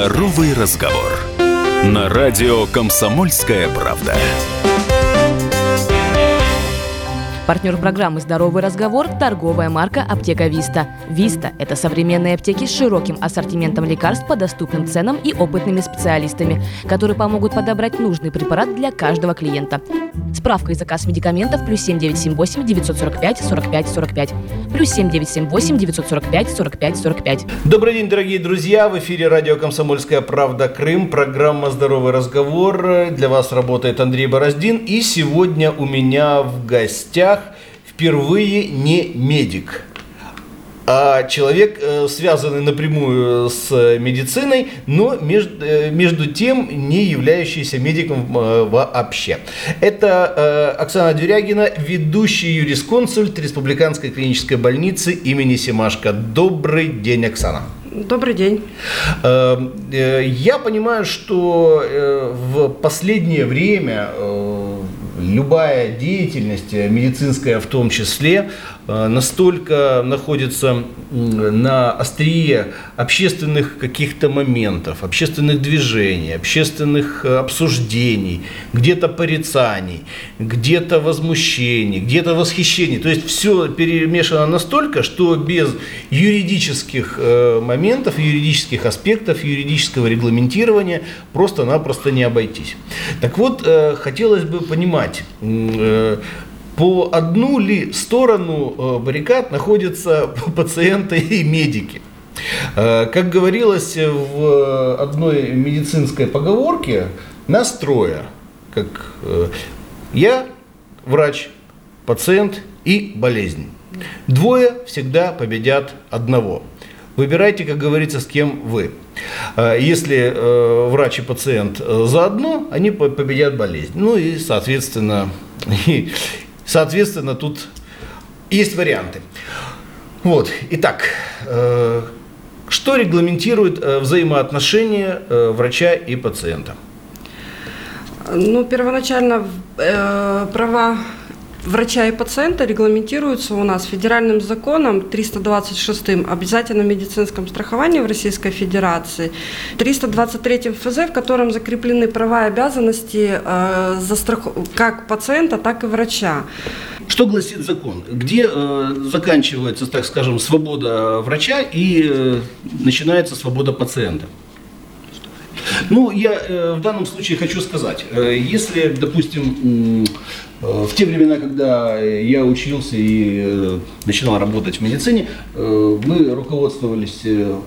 Здоровый разговор. На радио «Комсомольская правда». Партнер программы «Здоровый разговор» – торговая марка «Аптека Виста». Виста – это современные аптеки с широким ассортиментом лекарств по доступным ценам и опытными специалистами, которые помогут подобрать нужный препарат для каждого клиента. Справка и заказ медикаментов плюс 7978 945 45 45. Плюс 7978 945 45 45. Добрый день, дорогие друзья! В эфире радио «Комсомольская правда. Крым». Программа «Здоровый разговор». Для вас работает Андрей Бороздин. И сегодня у меня в гостях впервые не медик, а человек, э, связанный напрямую с медициной, но между, э, между тем не являющийся медиком э, вообще. Это Оксана Дюрягина, ведущий юрисконсульт Республиканской клинической больницы имени Семашко. Добрый день, Оксана. Добрый день. Я понимаю, что в последнее время любая деятельность, э, медицинская в том числе, настолько находится на острие общественных каких-то моментов, общественных движений, общественных э, обсуждений, где-то порицаний, где-то возмущений, где-то восхищений. То есть все перемешано настолько, что без юридических моментов, юридических аспектов, юридического регламентирования просто-напросто не обойтись. Так вот, хотелось бы понимать, э, по одну ли сторону э, баррикад находятся пациенты и медики. Э, как говорилось в одной медицинской поговорке, настроя, как я, врач, пациент и болезнь. Двое всегда победят одного. Выбирайте, как говорится, с кем вы. Э, если э, врач и пациент э, заодно, они победят болезнь. Ну и, соответственно, и, соответственно, тут есть варианты. Вот, итак, что регламентирует взаимоотношения врача и пациента? Ну, первоначально права врача и пациента регламентируются у нас федеральным законом 326 обязательном медицинском страховании в Российской Федерации, 323 ФЗ, в котором закреплены права и обязанности э, за страх... как пациента, так и врача. Что гласит закон? Где э, заканчивается, так скажем, свобода врача и э, начинается свобода пациента? Ну, я э, в данном случае хочу сказать, э, если, допустим, в те времена, когда я учился и э, начинал работать в медицине, э, мы руководствовались э,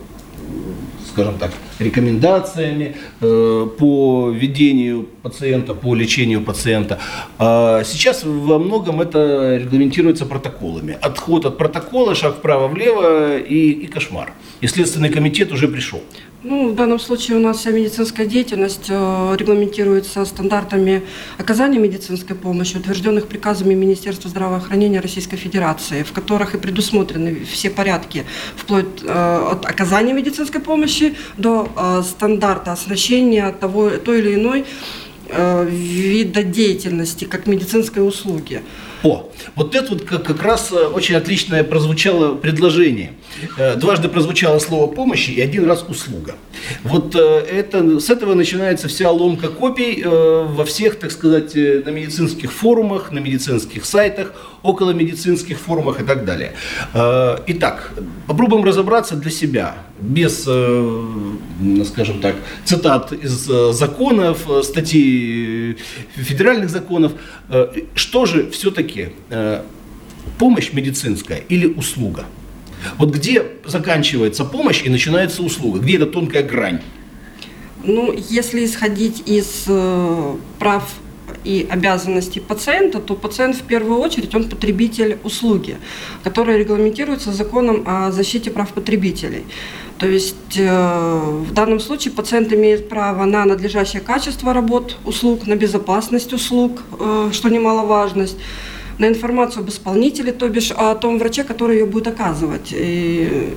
скажем так, рекомендациями э, по ведению пациента, по лечению пациента. А сейчас во многом это регламентируется протоколами. Отход от протокола, шаг вправо-влево и, и кошмар. И Следственный комитет уже пришел. Ну, в данном случае у нас вся медицинская деятельность э, регламентируется стандартами оказания медицинской помощи, утвержденных приказами Министерства здравоохранения Российской Федерации, в которых и предусмотрены все порядки, вплоть э, от оказания медицинской помощи до э, стандарта оснащения того, той или иной вида деятельности, как медицинской услуги. О, вот это вот как, как раз э, очень отличное прозвучало предложение. Э, дважды прозвучало слово помощи и один раз услуга. Вот э, это, с этого начинается вся ломка копий во всех, так сказать, на медицинских форумах, на медицинских сайтах, около медицинских форумах и так далее. Итак, попробуем разобраться для себя, без, скажем так, цитат из законов, статей федеральных законов, что же все-таки все э, помощь медицинская или услуга? Вот где заканчивается помощь и начинается услуга? Где эта тонкая грань? Ну, если исходить из э, прав и обязанностей пациента, то пациент в первую очередь он потребитель услуги, которая регламентируется законом о защите прав потребителей. То есть э, в данном случае пациент имеет право на надлежащее качество работ, услуг, на безопасность услуг, э, что немаловажность на информацию об исполнителе, то бишь о том враче, который ее будет оказывать. И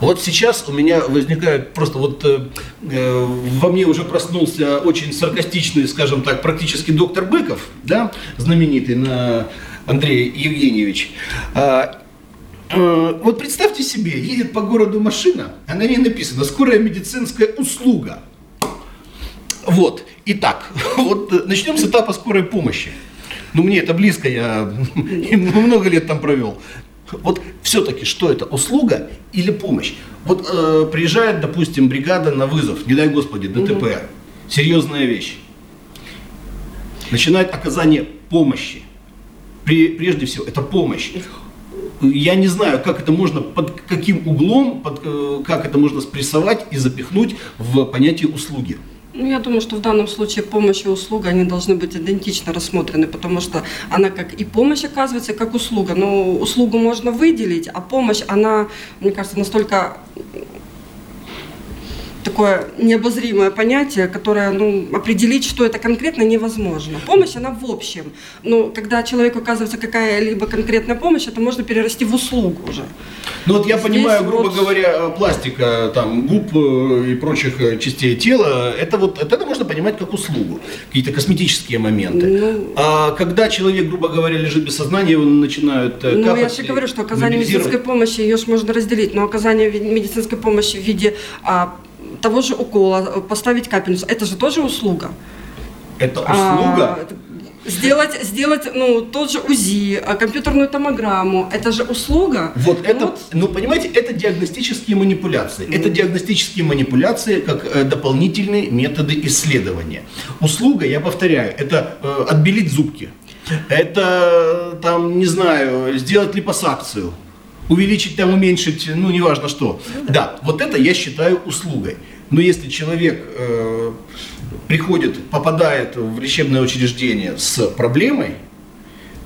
вот сейчас у меня возникает просто вот э, э, во мне уже проснулся очень саркастичный, скажем так, практически доктор Быков, да, знаменитый на Андрей Евгеньевич. А, Э, вот представьте себе, едет по городу машина, а на ней написано «Скорая медицинская услуга». Вот, итак, вот э, начнем с этапа скорой помощи. Ну, мне это близко, я много лет там провел. Вот все-таки, что это, услуга или помощь? Вот э, приезжает, допустим, бригада на вызов, не дай господи, ДТП, серьезная вещь. Начинает оказание помощи. При, прежде всего, это помощь. Я не знаю, как это можно, под каким углом, под, э, как это можно спрессовать и запихнуть в понятие услуги. Ну, я думаю, что в данном случае помощь и услуга, они должны быть идентично рассмотрены, потому что она как и помощь оказывается, как услуга. Но услугу можно выделить, а помощь, она, мне кажется, настолько такое необозримое понятие, которое ну, определить, что это конкретно, невозможно. Помощь, она в общем. Но когда человеку оказывается какая-либо конкретная помощь, это можно перерасти в услугу уже. Ну вот я Здесь понимаю, грубо вот... говоря, пластика, там, губ э, и прочих э, частей тела, это вот это можно понимать как услугу, какие-то косметические моменты. Ну... А когда человек, грубо говоря, лежит без сознания, его начинают э, Ну я же говорю, что оказание медицинской помощи, ее же можно разделить, но оказание медицинской помощи в виде а, того же укола, э, поставить капельницу, это же тоже услуга. Это услуга? А, Сделать, сделать, ну, тот же УЗИ, а, компьютерную томограмму, это же услуга. Вот ну, это, вот. ну, понимаете, это диагностические манипуляции. Mm. Это диагностические манипуляции как э, дополнительные методы исследования. Услуга, я повторяю, это э, отбелить зубки. Это, там, не знаю, сделать липосакцию увеличить, там, уменьшить, ну, неважно что. Да. да, вот это я считаю услугой. Но если человек э, приходит, попадает в лечебное учреждение с проблемой,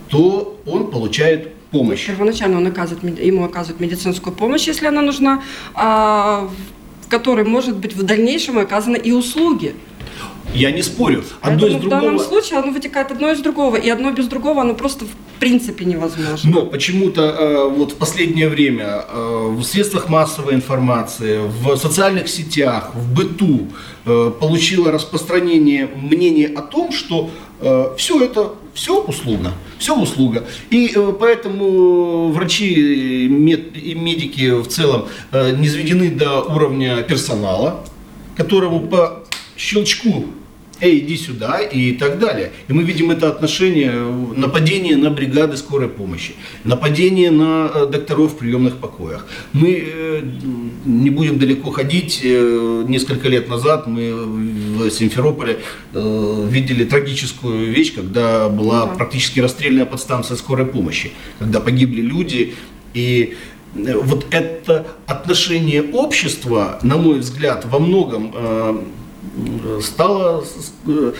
то он получает помощь. Первоначально он оказывает, ему оказывают медицинскую помощь, если она нужна, а, в которой, может быть, в дальнейшем оказаны и услуги. Я не спорю. Одно Поэтому из другого... в данном случае оно вытекает одно из другого, и одно без другого оно просто в принципе невозможно. Но почему-то э, вот в последнее время э, в средствах массовой информации, в социальных сетях, в быту э, получило распространение мнение о том, что э, все это все услуга, все услуга. И э, поэтому врачи и медики в целом э, не заведены до уровня персонала, которому по щелчку эй, иди сюда и так далее. И мы видим это отношение, нападение на бригады скорой помощи, нападение на э, докторов в приемных покоях. Мы э, не будем далеко ходить, э, несколько лет назад мы в Симферополе видели трагическую вещь, когда была практически расстрельная подстанция скорой помощи, когда погибли люди и вот это отношение общества, на мой взгляд, во многом стало э,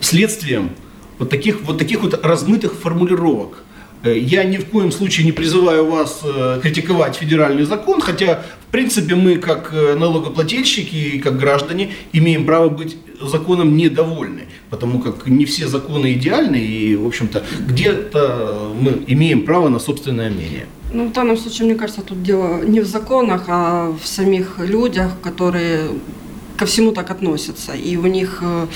следствием вот таких вот, таких вот размытых формулировок. Э, я ни в коем случае не призываю вас э, критиковать федеральный закон, хотя, в принципе, мы, как налогоплательщики и как граждане, имеем право быть законом недовольны, потому как не все законы идеальны, и, в общем-то, где-то мы имеем право на собственное мнение. Ну, в данном случае, мне кажется, тут дело не в законах, а в самих людях, которые ко всему так относятся. И у них, э,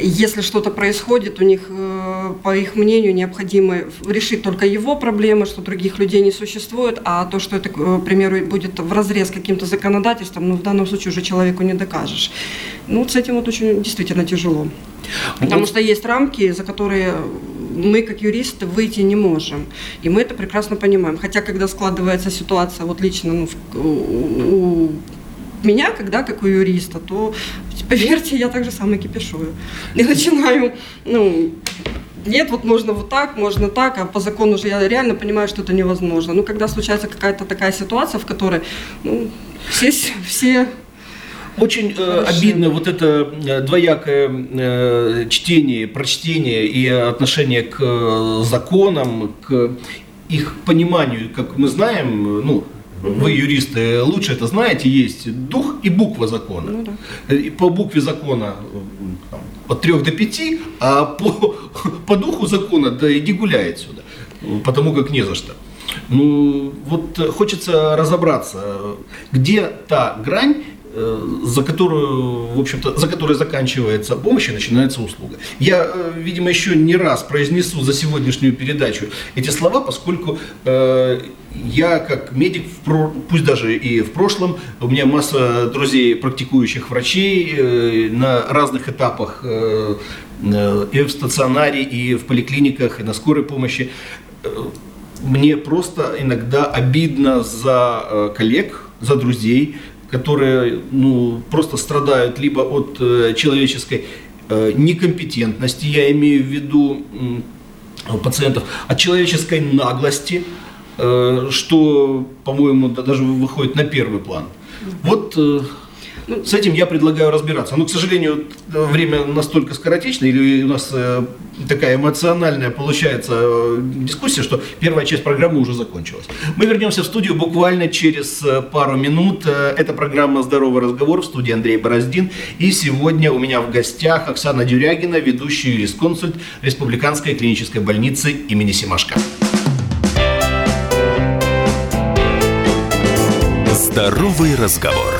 если что-то происходит, у них, э, по их мнению, необходимо решить только его проблемы, что других людей не существует, а то, что это, к примеру, будет в разрез каким-то законодательством, ну, в данном случае уже человеку не докажешь. Ну, вот с этим вот очень действительно тяжело. Потому что есть рамки, за которые мы, как юристы, выйти не можем. И мы это прекрасно понимаем. Хотя, когда складывается ситуация, вот лично ну, у меня, когда как у юриста, то, поверьте, я так же самое кипишую. И начинаю, ну, нет, вот можно вот так, можно так, а по закону же я реально понимаю, что это невозможно. Ну, когда случается какая-то такая ситуация, в которой ну, все, все очень э, обидно вот это э, двоякое э, чтение, прочтение и отношение к э, законам, к их пониманию, как мы знаем, ну, вы, юристы, лучше это знаете, есть дух и буква закона. Ну, да. И по букве закона там, от 3 до 5, а по, по духу закона да иди гуляй отсюда, потому как не за что. Ну, вот хочется разобраться, где та грань, э, за которую, в общем-то, за которой заканчивается помощь и начинается услуга. Я, э, видимо, еще не раз произнесу за сегодняшнюю передачу эти слова, поскольку э, я как медик, пусть даже и в прошлом, у меня масса друзей, практикующих врачей э, на разных этапах э, э, и в стационаре, и в поликлиниках, и на скорой помощи. Мне просто иногда обидно за коллег, за друзей, которые ну, просто страдают либо от человеческой некомпетентности, я имею в виду пациентов, от человеческой наглости, Э, что, по-моему, даже выходит на первый план. Вот э, ну, с этим я предлагаю разбираться. Но, к сожалению, время настолько скоротечно, или у нас э, такая эмоциональная получается дискуссия, что первая часть программы уже закончилась. Мы вернемся в студию буквально через пару минут. Это программа «Здоровый разговор» в студии Андрей Бороздин. И сегодня у меня в гостях Оксана Дюрягина, ведущий юрисконсульт Республиканской клинической больницы имени Симашко. Здоровый разговор.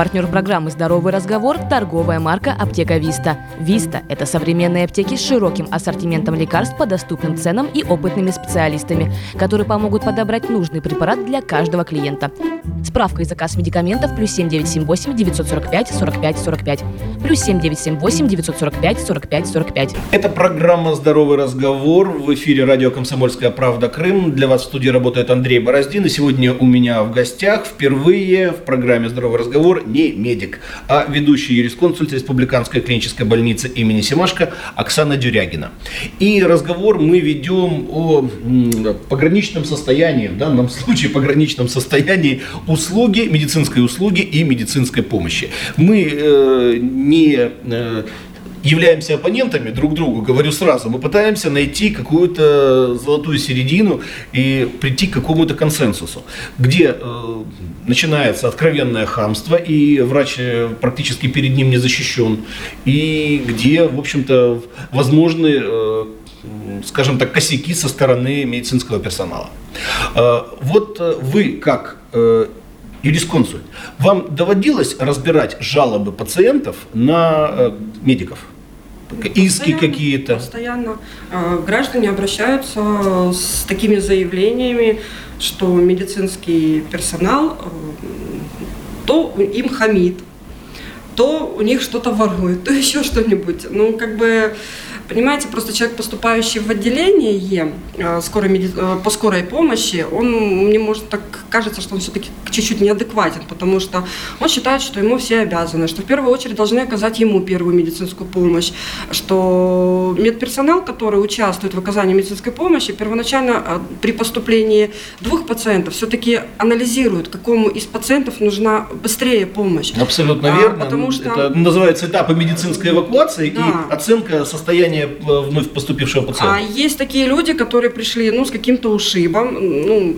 Партнер программы «Здоровый разговор» – торговая марка «Аптека Виста». Виста – это современные аптеки с широким ассортиментом лекарств по доступным ценам и опытными специалистами, которые помогут подобрать нужный препарат для каждого клиента. Справка и заказ медикаментов плюс 7978 945 45 45. Плюс 7978 945 45 45. Это программа «Здоровый разговор». В эфире радио «Комсомольская правда. Крым». Для вас в студии работает Андрей Бороздин. И сегодня у меня в гостях впервые в программе «Здоровый разговор» не медик, а ведущий юрисконсульт Республиканской клинической больницы имени Семашко Оксана Дюрягина. И разговор мы ведем о пограничном состоянии, в данном случае пограничном состоянии услуги, медицинской услуги и медицинской помощи. Мы э, не э, являемся оппонентами друг другу, говорю сразу, мы пытаемся найти какую-то золотую середину и прийти к какому-то консенсусу, где э, начинается откровенное хамство, и врач э, практически перед ним не защищен, и где, в общем-то, возможны, э, скажем так, косяки со стороны медицинского персонала. Э, вот э, вы как юрисконсульт, вам доводилось разбирать жалобы пациентов на э, медиков? Иски какие-то? Постоянно э, граждане обращаются с такими заявлениями, что медицинский персонал э, то им хамит, то у них что-то ворует, то еще что-нибудь. Ну, как бы Понимаете, просто человек, поступающий в отделение э, скорой меди... Э, по скорой помощи, он, мне может так кажется, что он все-таки чуть-чуть неадекватен, потому что он считает, что ему все обязаны, что в первую очередь должны оказать ему первую медицинскую помощь, что медперсонал, который участвует в оказании медицинской помощи, первоначально э, при поступлении двух пациентов все-таки анализирует, какому из пациентов нужна быстрее помощь. Абсолютно а, верно. Потому что... Это называется этапы медицинской эвакуации да. и оценка состояния состояние э, вновь поступившего пациента? А есть такие люди, которые пришли ну, с каким-то ушибом, ну,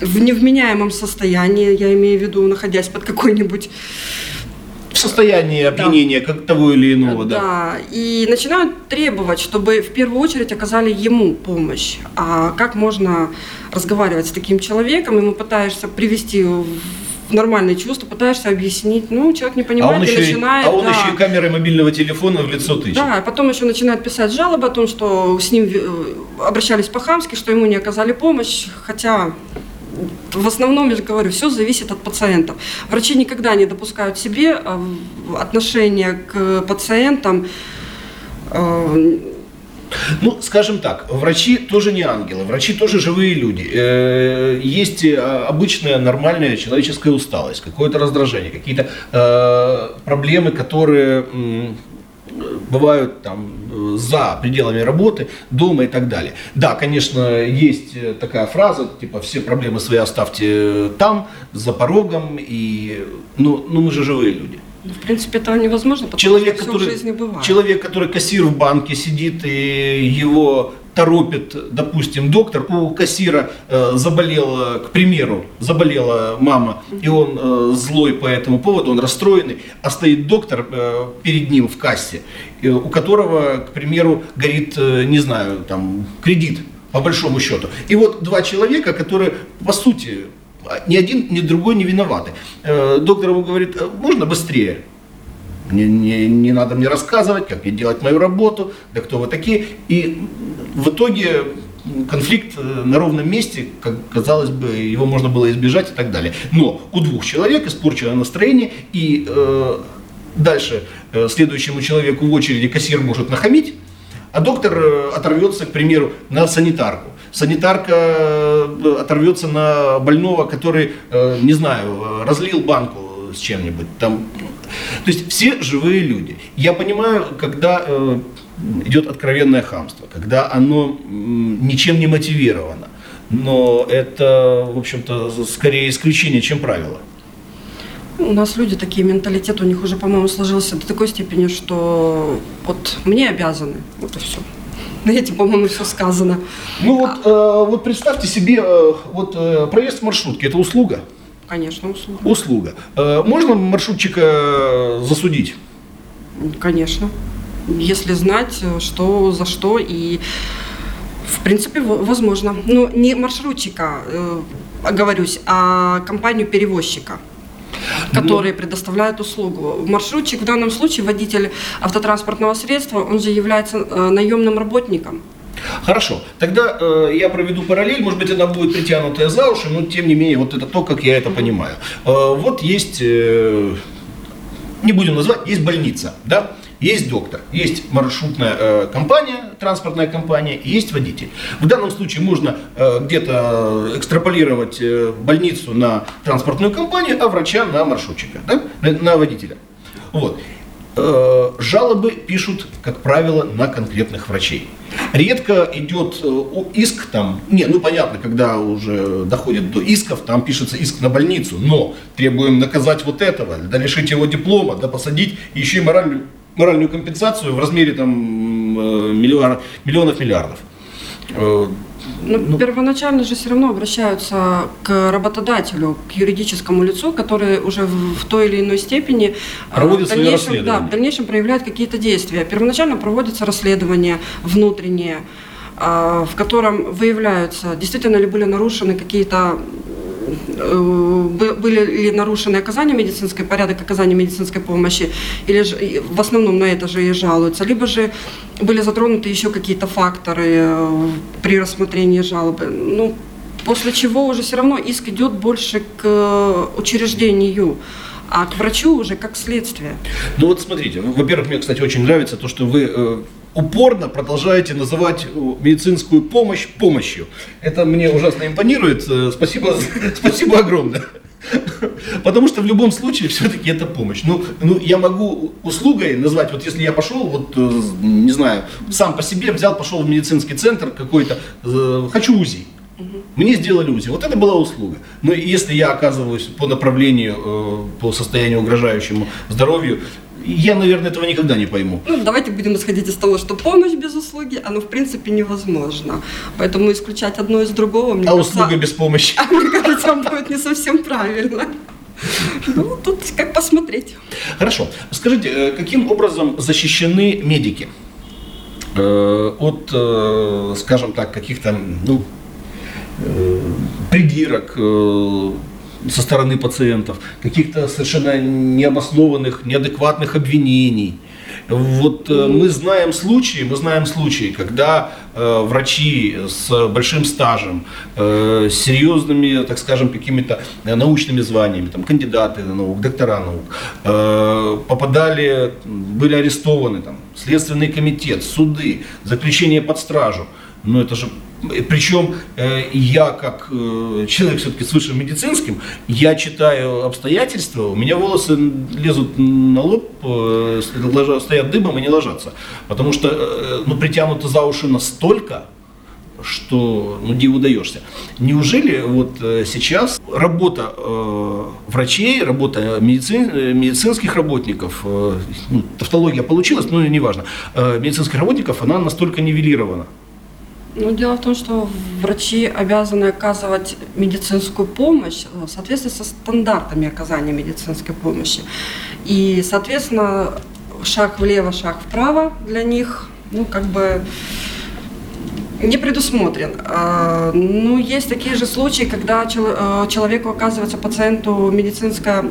в невменяемом состоянии, я имею в виду, находясь под какой-нибудь в состоянии опьянения да. как того или иного, да. Да, и начинают требовать, чтобы в первую очередь оказали ему помощь. А как можно разговаривать с таким человеком, и мы пытаешься привести в нормальные чувства, пытаешься объяснить, ну, человек не понимает а он и еще начинает... А он да, еще и камерой мобильного телефона в лицо тычет. Да, потом еще начинает писать жалобы о том, что с ним э, обращались по-хамски, что ему не оказали помощь, хотя в основном, я же говорю, все зависит от пациента. Врачи никогда не допускают себе э, отношения к пациентам э, ну, скажем так, врачи тоже не ангелы, врачи тоже живые люди. Э, есть э, обычная нормальная человеческая усталость, какое-то раздражение, какие-то э, проблемы, которые бывают там за пределами работы, дома и так далее. Да, конечно, есть такая фраза, типа все проблемы свои оставьте там, за порогом, и, ну, ну мы же живые люди. В принципе, это невозможно, потому человек, что который, в жизни бывает. Человек, который кассир в банке сидит, и его торопит, допустим, доктор, у кассира э, заболела, к примеру, заболела мама, и он э, злой по этому поводу, он расстроенный, а стоит доктор э, перед ним в кассе, э, у которого, к примеру, горит, э, не знаю, там, кредит по большому счету. И вот два человека, которые, по сути, ни один, ни другой не виноваты. Э, доктор ему говорит, «Э, можно быстрее? Не, не, не надо мне рассказывать, как мне делать мою работу, да кто вы такие. И в итоге конфликт э, на ровном месте, как казалось бы, его можно было избежать и так далее. Но у двух человек испорчено настроение, и э, дальше э, следующему человеку в очереди кассир может нахамить, а доктор оторвется, к примеру, на санитарку. Санитарка э, оторвется на больного, который, э, не знаю, разлил банку с чем-нибудь. Там. То есть все живые люди. Я понимаю, когда идет откровенное хамство, когда оно ничем не мотивировано. Но это, в общем-то, скорее исключение, чем правило. У нас люди такие, менталитет у них уже, по-моему, сложился до такой степени, что вот мне обязаны, вот и все. Этим, по-моему, все сказано. Ну вот, а... э, вот представьте себе, э, вот э, проезд в маршрутке – это услуга? Конечно, услуга. Услуга. Э, можно маршрутчика засудить? Конечно. Если знать, что за что и в принципе, возможно. Ну, не маршрутчика, э, оговорюсь, а компанию-перевозчика которые предоставляют услугу. Маршрутчик в данном случае, водитель автотранспортного средства, он же является э, наемным работником. Хорошо, тогда э, я проведу параллель, может быть, она будет притянутая за уши, но тем не менее, вот это то, как я это понимаю. Э, вот есть, э, не будем называть, есть больница, да? Есть доктор, есть маршрутная э, компания, транспортная компания, и есть водитель. В данном случае можно э, где-то экстраполировать э, больницу на транспортную компанию, а врача на маршрутчика, да? на, на водителя. Вот. Э, жалобы пишут, как правило, на конкретных врачей. Редко идет э, иск там, не, ну понятно, когда уже доходит до исков, там пишется иск на больницу, но требуем наказать вот этого, да лишить его диплома, да посадить, еще и моральную моральную компенсацию в размере там, э, миллиард, миллионов миллиардов. Э, ну, ну, первоначально же все равно обращаются к работодателю, к юридическому лицу, который уже в, в той или иной степени э, в дальнейшем, да, в дальнейшем проявляет какие-то действия. Первоначально проводится расследование внутреннее, в котором выявляются, действительно ли были нарушены какие-то были ли нарушены оказания медицинской, порядок оказания медицинской помощи, или же в основном на это же и жалуются, либо же были затронуты еще какие-то факторы э, при рассмотрении жалобы. Ну, после чего уже все равно иск идет больше к э, учреждению а к врачу уже как следствие. Ну вот смотрите, во-первых, мне, кстати, очень нравится то, что вы упорно продолжаете называть э, медицинскую помощь помощью. Это мне ужасно импонирует. Э, спасибо, спасибо огромное. Потому что в любом случае все-таки это помощь. Ну, ну, я могу услугой назвать, вот если я пошел, вот, э, не знаю, сам по себе взял, пошел в медицинский центр какой-то, хочу УЗИ. Мне сделали УЗИ. Вот это была услуга. Но если я оказываюсь по направлению, по состоянию угрожающему здоровью, я, наверное, этого никогда не пойму. Ну, давайте будем исходить из того, что помощь без услуги, оно, в принципе, невозможно. Поэтому исключать одно из другого, мне а кажется... услуга без помощи? Мне кажется, будет не совсем правильно. Ну, тут как посмотреть. Хорошо. Скажите, э, каким образом защищены медики э, от, э, скажем так, каких-то, ну, придирок, со стороны пациентов, каких-то совершенно необоснованных, неадекватных обвинений. Вот э, мы знаем случаи, мы знаем случаи, когда э, врачи с большим стажем, э, с серьезными, так скажем, какими-то научными званиями, там, кандидаты наук, доктора наук, э, попадали, были арестованы, там, Следственный комитет, суды, заключение под стражу. Ну это же причем э, я, как э, человек все-таки с высшим медицинским, я читаю обстоятельства, у меня волосы лезут на лоб, э, стоят дыбом и не ложатся. Потому что ну, притянуто за уши настолько, что ну диву даешься. Неужели вот сейчас работа э, врачей, работа медицин, медицинских работников, э, ну, тавтология получилась, но неважно, э, медицинских работников, она настолько нивелирована? Ну, дело в том, что врачи обязаны оказывать медицинскую помощь в соответствии со стандартами оказания медицинской помощи. И, соответственно, шаг влево, шаг вправо для них, ну, как бы Не предусмотрен. А, ну, есть такие же случаи, когда человеку оказывается пациенту медицинская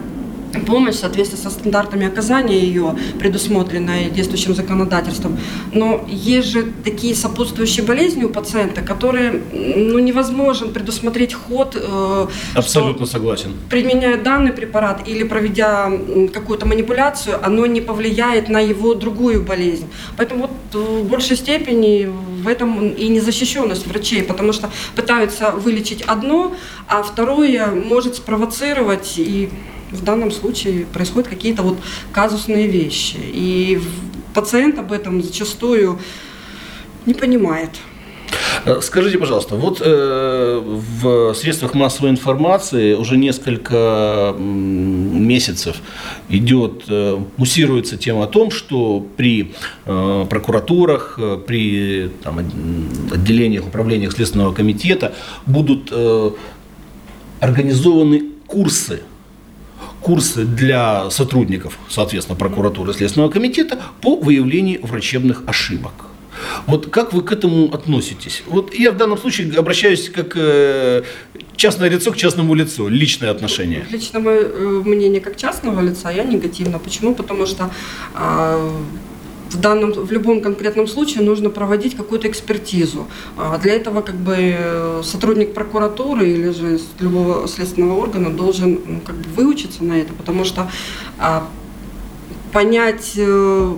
помощь в соответствии со стандартами оказания ее, предусмотренной действующим законодательством. Но есть же такие сопутствующие болезни у пациента, которые ну, невозможно предусмотреть ход. Э, Абсолютно согласен. Применяя данный препарат или проведя какую-то манипуляцию, оно не повлияет на его другую болезнь. Поэтому вот в большей степени в этом и незащищенность врачей, потому что пытаются вылечить одно, а второе может спровоцировать и в данном случае происходят какие-то вот казусные вещи. И пациент об этом зачастую не понимает. Э, скажите, пожалуйста, вот э, в средствах массовой информации уже несколько месяцев идет, э, муссируется тема о том, что при э, прокуратурах, э, при там, отделениях, управлениях Следственного комитета будут э, организованы курсы курсы для сотрудников, соответственно, прокуратуры Следственного комитета по выявлению врачебных ошибок. Вот как вы к этому относитесь? Вот я в данном случае обращаюсь как э, частное лицо к частному лицу, личное отношение. Лично мое э, мнение как частного лица, я негативно. Почему? Потому что э, в, данном, в любом конкретном случае нужно проводить какую-то экспертизу. А для этого как бы сотрудник прокуратуры или же любого следственного органа должен ну, как бы выучиться на это, потому что а, понять э,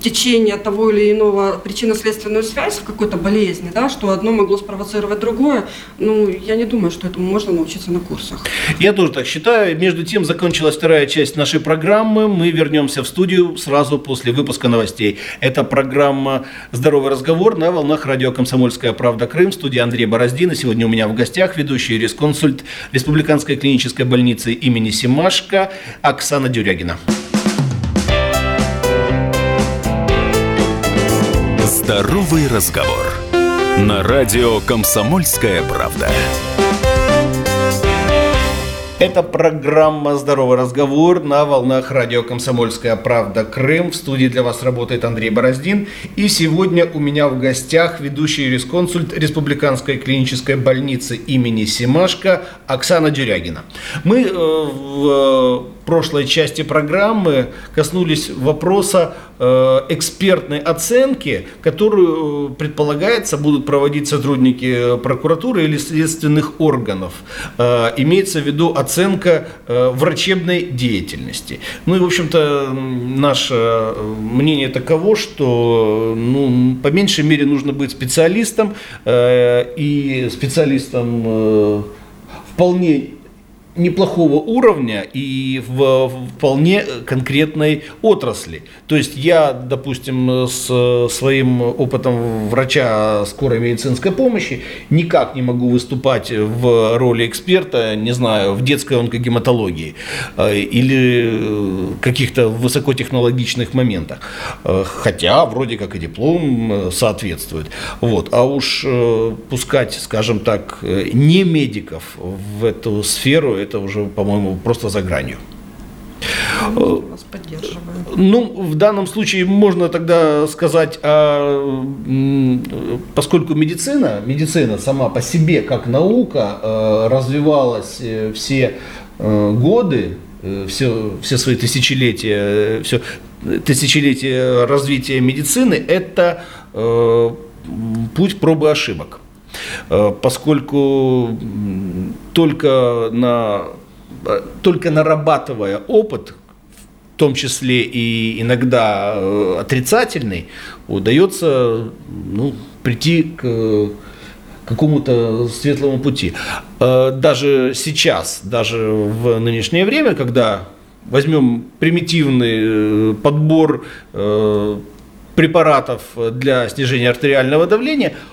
течение того или иного причинно-следственную связь в какой-то болезни, да, что одно могло спровоцировать другое, ну, я не думаю, что этому можно научиться на курсах. Я тоже так считаю. Между тем, закончилась вторая часть нашей программы. Мы вернемся в студию сразу после выпуска новостей. Это программа «Здоровый разговор» на волнах радио «Комсомольская правда. Крым». В студии Андрей Бороздин. И сегодня у меня в гостях ведущий юрисконсульт Республиканской клинической больницы имени Симашко Оксана Дюрягина. Здоровый разговор. На радио «Комсомольская правда». Это программа «Здоровый разговор» на волнах радио «Комсомольская правда. Крым». В студии для вас работает Андрей Бороздин. И сегодня у меня в гостях ведущий юрисконсульт Республиканской клинической больницы имени Симашко Оксана Дюрягина. Мы э, в прошлой части программы коснулись вопроса э, экспертной оценки, которую, э, предполагается, будут проводить сотрудники прокуратуры или следственных органов. Э, имеется в виду оценка врачебной деятельности. Ну и, в общем-то, наше мнение таково, что ну, по меньшей мере нужно быть специалистом и специалистом вполне неплохого уровня и в вполне конкретной отрасли. То есть я, допустим, с своим опытом врача скорой медицинской помощи никак не могу выступать в роли эксперта, не знаю, в детской онкогематологии э, или каких-то высокотехнологичных моментах. Э, хотя вроде как и диплом соответствует. Вот. А уж э, пускать, скажем так, не медиков в эту сферу, это уже, по-моему, просто за гранью. Вас Ну, в данном случае можно тогда сказать, а, поскольку медицина, медицина сама по себе как наука э, развивалась э, все э, годы, все, все свои тысячелетия, все тысячелетия развития медицины, это путь пробы ошибок. Э, поскольку только, на, э, только нарабатывая опыт, в том числе и иногда э, отрицательный, удается ну, прийти к какому-то светлому пути. Даже сейчас, даже в нынешнее время, когда возьмем примитивный подбор препаратов для снижения артериального давления –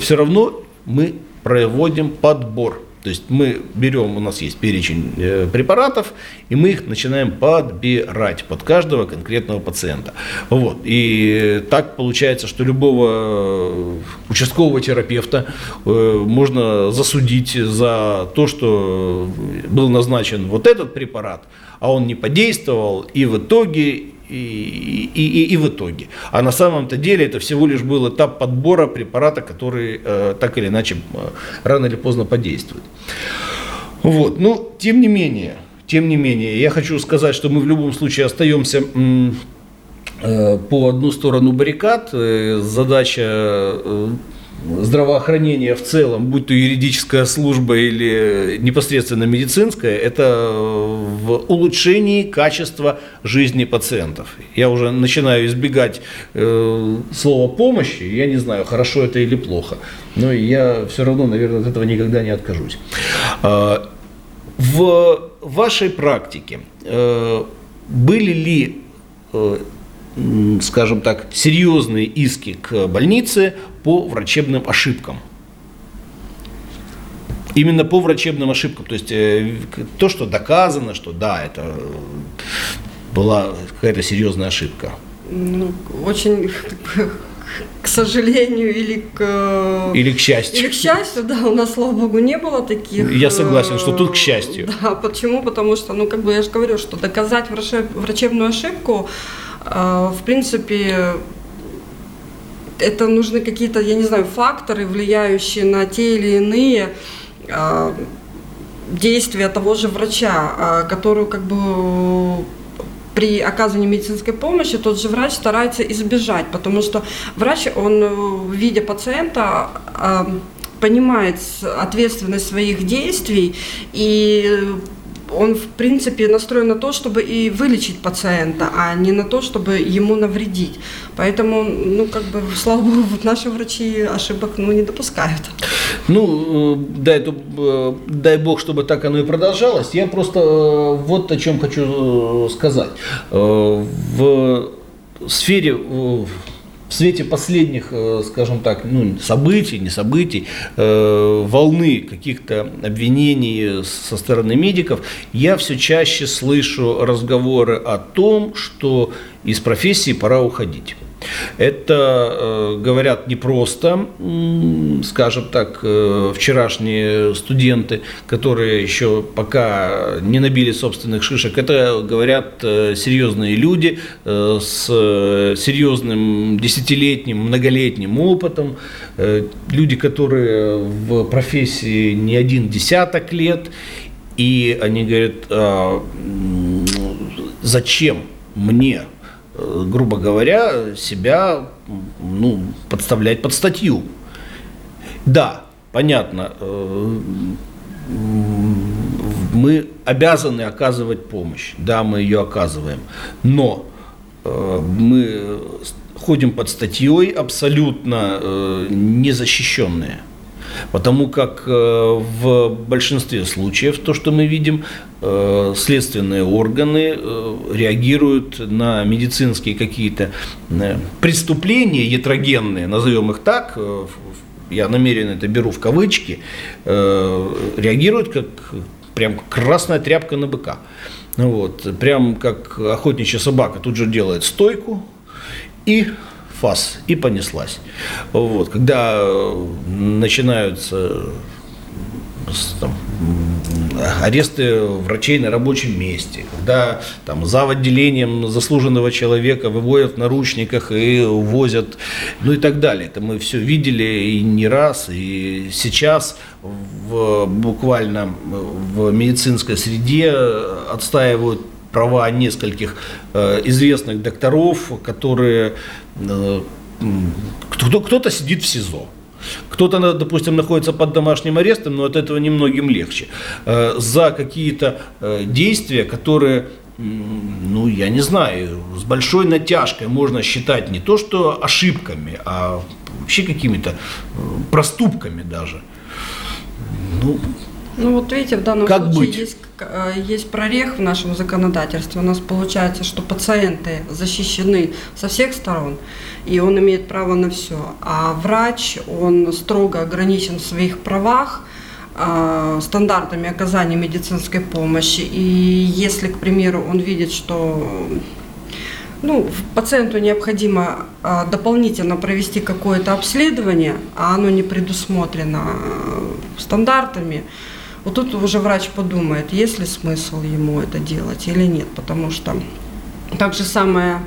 все равно мы проводим подбор. То есть мы берем, у нас есть перечень э, препаратов, и мы их начинаем подбирать под каждого конкретного пациента. Вот. И так получается, что любого э, участкового терапевта можно засудить за то, что был назначен вот этот препарат, а он не подействовал, и в итоге и, и, и в итоге. А на самом-то деле это всего лишь был этап подбора препарата, который э, так или иначе э, рано или поздно подействует. Вот. Но тем не менее, тем не менее, я хочу сказать, что мы в любом случае остаемся э, по одну сторону баррикад. Э, задача э, здравоохранения в целом, будь то юридическая служба или непосредственно медицинская, это в улучшении качества жизни пациентов. Я уже начинаю избегать э, слова помощи, я не знаю, хорошо это или плохо, но я все равно, наверное, от этого никогда не откажусь. Э, в вашей практике э, были ли э, скажем так, серьезные иски к больнице по врачебным ошибкам. Именно по врачебным ошибкам. То есть э, то, что доказано, что да, это была какая-то серьезная ошибка. Ну, очень к сожалению или к или к счастью. Или к счастью, да, у нас, слава богу, не было таких. Я согласен, что тут к счастью. Да, почему? Потому что, ну, как бы я же говорю, что доказать врачебную ошибку в принципе, это нужны какие-то, я не знаю, факторы, влияющие на те или иные а, действия того же врача, а, которую как бы при оказывании медицинской помощи тот же врач старается избежать, потому что врач, он, видя пациента, понимает ответственность своих действий и он, в принципе, настроен на то, чтобы и вылечить пациента, а не на то, чтобы ему навредить. Поэтому, ну, как бы, слава богу, наши врачи ошибок, ну, не допускают. Ну, э, дай, э, дай бог, чтобы так оно и продолжалось. Я просто э, вот о чем хочу сказать. В сфере в свете последних, э, скажем так, ну, событий, не событий, э, волны каких-то обвинений со стороны медиков, я все чаще слышу разговоры о том, что из профессии пора уходить. Это э, говорят не просто, скажем так, э, вчерашние студенты, которые еще пока не набили собственных шишек. Это говорят э, серьезные люди с серьезным десятилетним, многолетним опытом, люди, которые в профессии не один десяток лет, и они говорят, «А, зачем мне грубо говоря, себя ну, подставлять под статью. Да, понятно, э, мы обязаны оказывать помощь, да, мы ее оказываем, но э, мы ходим под статьей абсолютно незащищенные. Потому как э, в большинстве случаев то, что мы видим, э, следственные органы э, реагируют на медицинские какие-то преступления ятрогенные, назовем их так, я намеренно это беру в кавычки, реагируют как прям красная тряпка на быка. Вот, прям как охотничья собака тут же делает стойку и фас, и понеслась. Вот, когда э, начинаются там, аресты врачей на рабочем месте, когда там за отделением заслуженного человека выводят в наручниках и увозят, ну и так далее. Это мы все видели и не раз, и сейчас в, буквально в медицинской среде отстаивают права нескольких э, известных докторов, которые э, кто-то сидит в СИЗО. Кто-то, допустим, находится под домашним арестом, но от этого немногим легче. Э, за какие-то действия, которые, ну, я не знаю, с большой натяжкой можно считать не то что ошибками, а вообще какими-то проступками даже. Ну, ну вот видите, в данном как случае быть? есть Э, есть прорех в нашем законодательстве. У нас получается, что пациенты защищены со всех сторон, и он имеет право на все. А врач, он строго ограничен в своих правах, э, стандартами оказания медицинской помощи. И если, к примеру, он видит, что ну, пациенту необходимо э, дополнительно провести какое-то обследование, а оно не предусмотрено стандартами, вот тут уже врач подумает, есть ли смысл ему это делать или нет, потому что так же самое,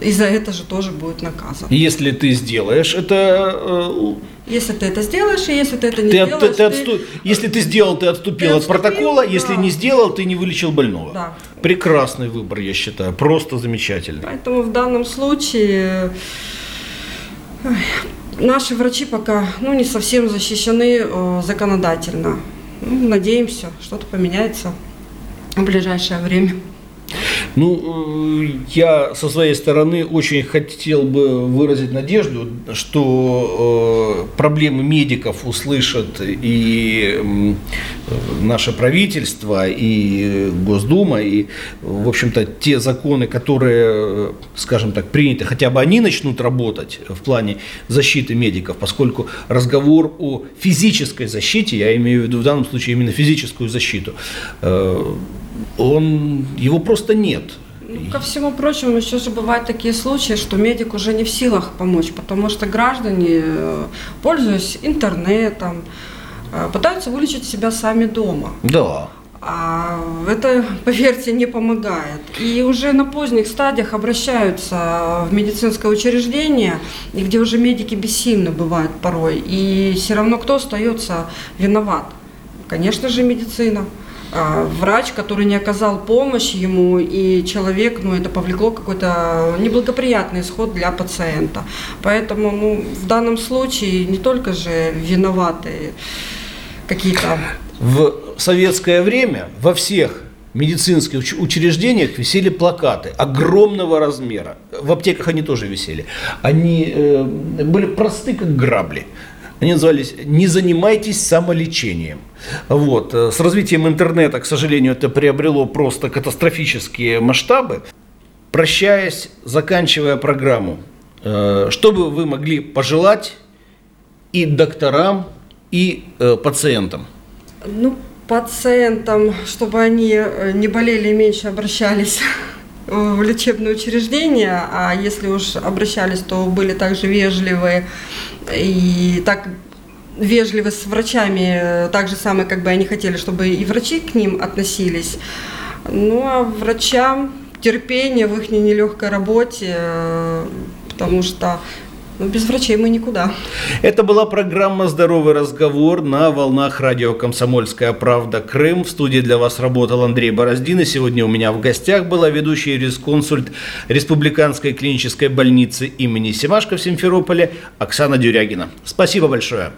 и за это же тоже будет наказан. Если ты сделаешь это... Э, если ты это сделаешь, и если ты это не ты, сделаешь... Ты, ты отступ... Если ты сделал, ты отступил, ты отступил от протокола, да. если не сделал, ты не вылечил больного. Да. Прекрасный выбор, я считаю, просто замечательный. Поэтому в данном случае наши врачи пока ну, не совсем защищены э, законодательно. Ну, надеемся, что-то поменяется в ближайшее время. Ну, э, я со своей стороны очень хотел бы выразить надежду, что э, проблемы медиков услышат и э, наше правительство, и Госдума, и, в общем-то, те законы, которые, скажем так, приняты, хотя бы они начнут работать в плане защиты медиков, поскольку разговор о физической защите, я имею в виду в данном случае именно физическую защиту, он, его просто нет. Ну, ко всему прочему, еще же бывают такие случаи, что медик уже не в силах помочь, потому что граждане, э, пользуясь интернетом, э, пытаются вылечить себя сами дома. Да. А это, поверьте, не помогает. И уже на поздних стадиях обращаются в медицинское учреждение, где уже медики бессильны бывают порой. И все равно кто остается виноват? Конечно же, медицина. А, врач, который не оказал помощь ему, и человек, ну, это повлекло какой-то неблагоприятный исход для пациента. Поэтому, ну, в данном случае не только же виноваты какие-то... В советское время во всех медицинских учреждениях висели плакаты огромного размера. В аптеках они тоже висели. Они э, были просты, как грабли. Они назывались «Не занимайтесь самолечением». Вот. С развитием интернета, к сожалению, это приобрело просто катастрофические масштабы. Прощаясь, заканчивая программу, э, что бы вы могли пожелать и докторам, и э, пациентам? Ну, пациентам, чтобы они э, не болели и меньше обращались в лечебное учреждение, а если уж обращались, то были также вежливые и так вежливы с врачами, так же самое, как бы они хотели, чтобы и врачи к ним относились. Ну а врачам терпение в их нелегкой работе, потому что ну, без врачей мы никуда. Это была программа «Здоровый разговор» на волнах радио «Комсомольская правда. Крым». В студии для вас работал Андрей Бороздин. И сегодня у меня в гостях была ведущая юрисконсульт Республиканской клинической больницы имени Семашко в Симферополе Оксана Дюрягина. Спасибо большое.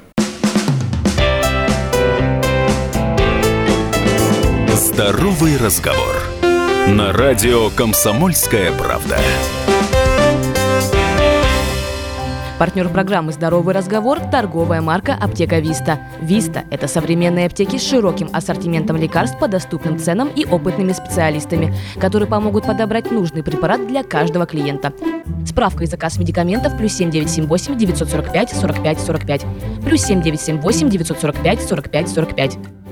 «Здоровый разговор» на радио «Комсомольская правда». Партнер программы «Здоровый разговор» – торговая марка «Аптека Виста». Виста – это современные аптеки с широким ассортиментом лекарств по доступным ценам и опытными специалистами, которые помогут подобрать нужный препарат для каждого клиента. Справка и заказ медикаментов плюс 7978 945 45 45 плюс 7978 945 45 45.